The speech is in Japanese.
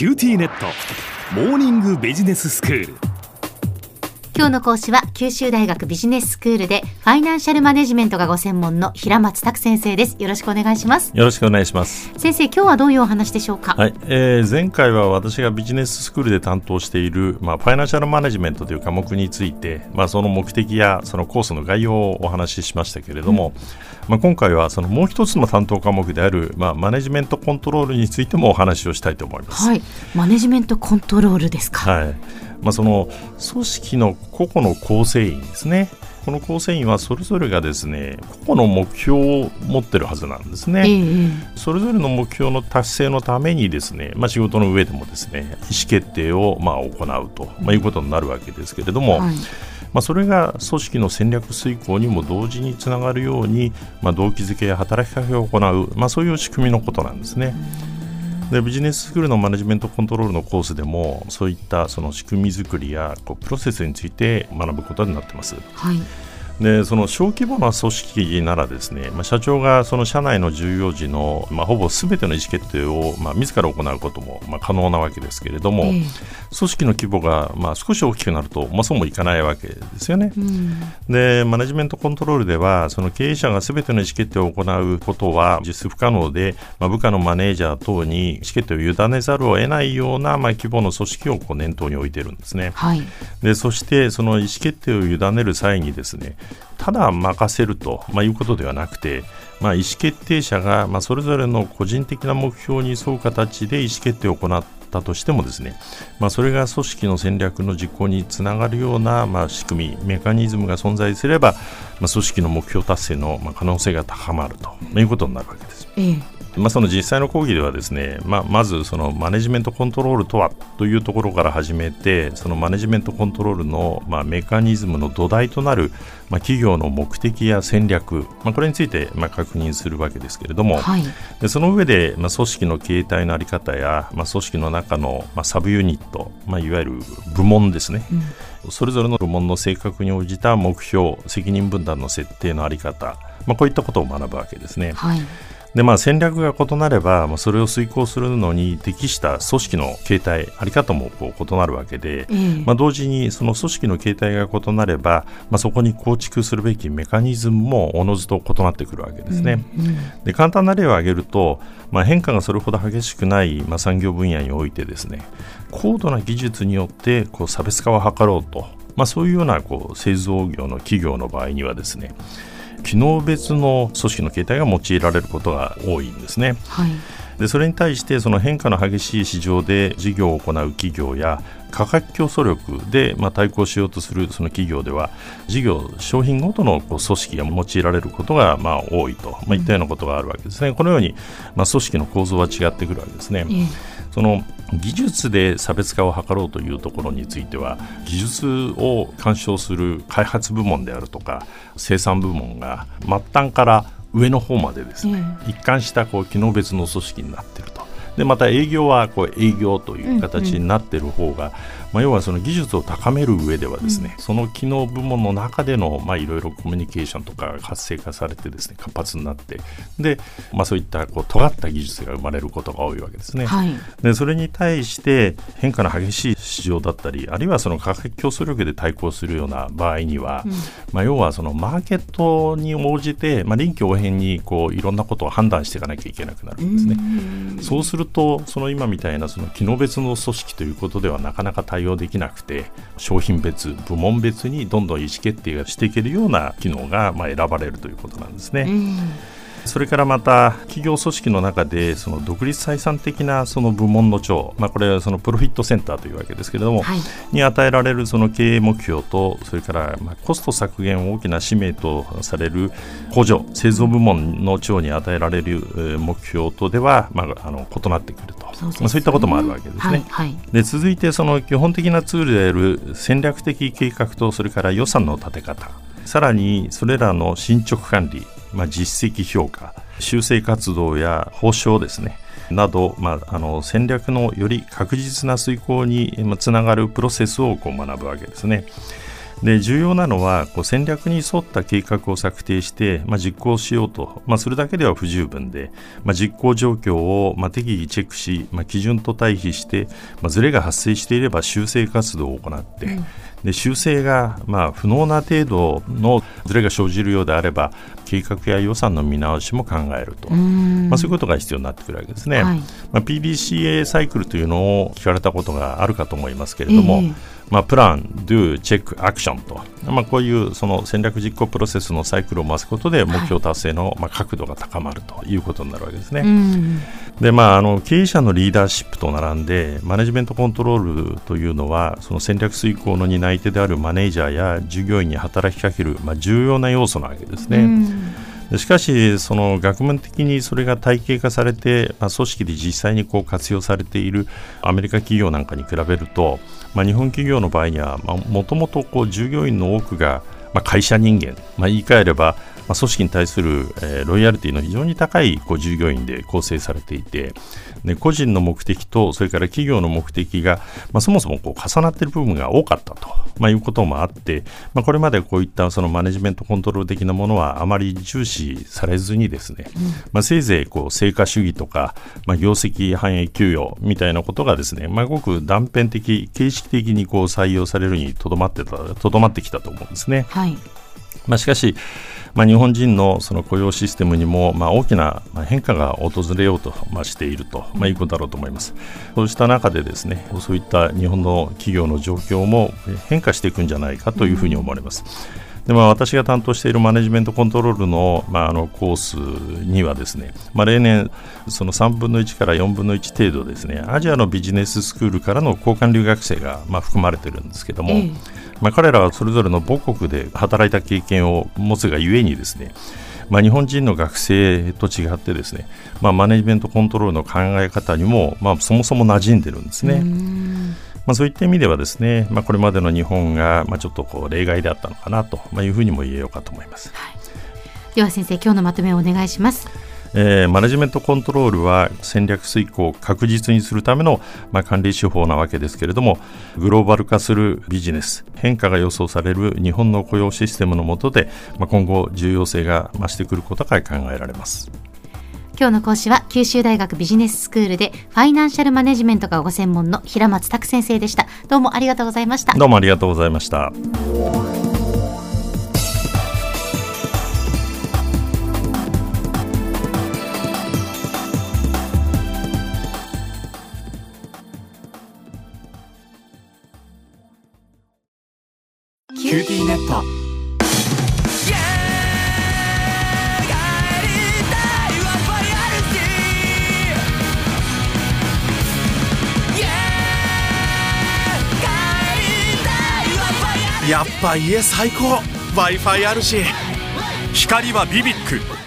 QTnet モーニングビジネススクール。今日の講師は九州大学ビジネススクールでファイナンシャルマネジメントがご専門の平松拓先生です。よろしくお願いします。よろしくお願いします。先生今日はどういうお話でしょうか？はい、えー、前回は私がビジネススクールで担当している、まあ、ファイナンシャルマネジメントという科目について、まあ、その目的やそのコースの概要をお話ししましたけれども、うん、まあ、今回はそのもう一つの担当科目である、まあ、マネジメントコントロールについてもお話をしたいと思います。はい、マネジメントコントロールですか？はいまあ、その組織の個々の構成員ですね。この構成員はそれぞれがですね個々の目標を持ってるはずなんですね、えー、それぞれの目標の達成のためにですね、まあ、仕事の上でもですね意思決定をまあ行うと、まあ、いうことになるわけですけれども、はい、まあ、それが組織の戦略遂行にも同時につながるように、まあ、動機づけや働きかけを行う、まあ、そういう仕組みのことなんですね。でビジネススクールのマネジメントコントロールのコースでもそういったその仕組み作りやこうプロセスについて学ぶことになってます。はいでその小規模な組織ならですね、まあ、社長がその社内の重要時の、まあ、ほぼすべての意思決定を、まあ、自ら行うことも、まあ、可能なわけですけれども、えー、組織の規模が、まあ、少し大きくなると、まあ、そうもいかないわけですよね、うん、でマネジメントコントロールではその経営者がすべての意思決定を行うことは実質不可能で、まあ、部下のマネージャー等に意思決定を委ねざるを得ないような、まあ、規模の組織をこう念頭に置いてるんですね、はい、でそしてその意思決定を委ねる際にですねただ任せると、まあ、いうことではなくて、まあ、意思決定者が、まあ、それぞれの個人的な目標に沿う形で意思決定を行ったとしてもですね、まあ、それが組織の戦略の実行につながるような、まあ、仕組みメカニズムが存在すれば、まあ、組織の目標達成の、可能性が高まるということになるわけです。ええまあ、その実際の講義ではですね、まあ、まずそのマネジメントコントロールとはというところから始めてそのマネジメントコントロールのまあメカニズムの土台となるまあ企業の目的や戦略、まあ、これについてまあ確認するわけですけれども、はい、でその上でまあ組織の形態の在り方やまあ組織の中のまあサブユニット、まあ、いわゆる部門ですね、うん、それぞれの部門の性格に応じた目標責任分担の設定の在り方、まあ、こういったことを学ぶわけですね。はいでまあ、戦略が異なれば、まあ、それを遂行するのに適した組織の形態、あり方もこう異なるわけで、うん、まあ、同時にその組織の形態が異なれば、まあ、そこに構築するべきメカニズムもおのずと異なってくるわけですね。うんうん、で簡単な例を挙げると、まあ、変化がそれほど激しくない、まあ、産業分野においてですね高度な技術によってこう差別化を図ろうと、まあ、そういうようなこう製造業の企業の場合にはですね機能別の組織の形態が用いられることが多いんですね。はいでそれに対してその変化の激しい市場で事業を行う企業や価格競争力でまあ対抗しようとするその企業では事業商品ごとのこう組織が用いられることがまあ多いと、まあ、いったようなことがあるわけですね。このようにまあ組織の構造は違ってくるわけですね。その技術で差別化を図ろうというところについては技術を干渉する開発部門であるとか生産部門が末端から上の方までですね、一貫したこう機能別の組織になっていると。でまた営業はこう営業という形になっている方が、まあ、要はその技術を高める上ではですね、うん、その機能部門の中でのいろいろコミュニケーションとかが活性化されてですね活発になってで、まあ、そういったこう尖った技術が生まれることが多いわけですね。はい、でそれに対して変化の激しい市場だったりあるいはその価格競争力で対抗するような場合には、うん、まあ、要はそのマーケットに応じて、まあ、臨機応変にこういろんなことを判断していかなきゃいけなくなるんですね。うそうするとその今みたいなその機能別の組織ということではなかなか対応できなくて商品別部門別にどんどん意思決定がしていけるような機能がまあ選ばれるということなんですね。それからまた企業組織の中でその独立採算的なその部門の長、まあ、これはそのプロフィットセンターというわけですけれども、はい、に与えられるその経営目標とそれからまあコスト削減を大きな使命とされる補助製造部門の長に与えられる目標とでは、まあ、あの異なってくるとそう,、まあ、そういったこともあるわけですね。はいはい、で続いてその基本的なツールである戦略的計画とそれから予算の立て方さらにそれらの進捗管理まあ、実績評価修正活動や報奨ですねなど、まあ、あの戦略のより確実な遂行につながるプロセスをこう学ぶわけですね。で重要なのはこう戦略に沿った計画を策定して、まあ、実行しようと、まあ、それだけでは不十分で、まあ、実行状況を、まあ、適宜チェックし、まあ、基準と対比して、まあ、ズレが発生していれば修正活動を行って、うん。で修正がまあ不能な程度のずれが生じるようであれば計画や予算の見直しも考えると、まあ、そういうことが必要になってくるわけですね、はい、まあ、PDCA サイクルというのを聞かれたことがあるかと思いますけれども、えー、まあ、プラン、Do、チェック、アクションと、まあ、こういうその戦略実行プロセスのサイクルを増すことで目標達成のまあ角度が高まるということになるわけですね。でまあ、あの経営者のリーダーシップと並んでマネジメントコントロールというのはその戦略遂行の担い手であるマネージャーや従業員に働きかける、まあ、重要な要素なわけですね。しかし、その学問的にそれが体系化されて、まあ、組織で実際にこう活用されているアメリカ企業なんかに比べると、まあ、日本企業の場合にはもともと従業員の多くが、まあ、会社人間、まあ、言い換えればまあ、組織に対する、えー、ロイヤリティの非常に高いこう従業員で構成されていてで個人の目的とそれから企業の目的が、まあ、そもそもこう重なっている部分が多かったと、まあ、いうこともあって、まあ、これまでこういったそのマネジメントコントロール的なものはあまり重視されずにですね、うん、まあ、せいぜいこう成果主義とか、まあ、業績反映給与みたいなことがですね、まあ、ごく断片的形式的にこう採用されるにとどまってたとどまってきたと思うんですね。はいまあ、しかし、まあ、日本人のその雇用システムにもまあ大きな変化が訪れようとましていると、まあ、いうことだろうと思います。そうした中でですねそういった日本の企業の状況も変化していくんじゃないかというふうに思われます。でまあ、私が担当しているマネジメントコントロールの,、まあ、あのコースにはですね、まあ、例年その3分の1から4分の1程度ですねアジアのビジネススクールからの交換留学生が、まあ、含まれているんですけども、ええまあ、彼らはそれぞれの母国で働いた経験を持つがゆえにですねまあ、日本人の学生と違ってですね、まあ、マネジメントコントロールの考え方にも、まあ、そもそも馴染んでるんですね。まあ、そういった意味ではですね、まあ、これまでの日本が、まあ、ちょっとこう例外であったのかなと、まあ、いうふうにも言えようかと思います。はい、では先生今日のまとめをお願いします。えー、マネジメントコントロールは戦略遂行を確実にするための、まあ、管理手法なわけですけれどもグローバル化するビジネス変化が予想される日本の雇用システムの下で、まあ、今後重要性が増してくることが考えられます今日の講師は九州大学ビジネススクールでファイナンシャルマネジメントがご専門の平松卓先生でした。どうもありがとうございました。どうもありがとうございました。やっぱ家最高。W i f i あるし。光はビビック。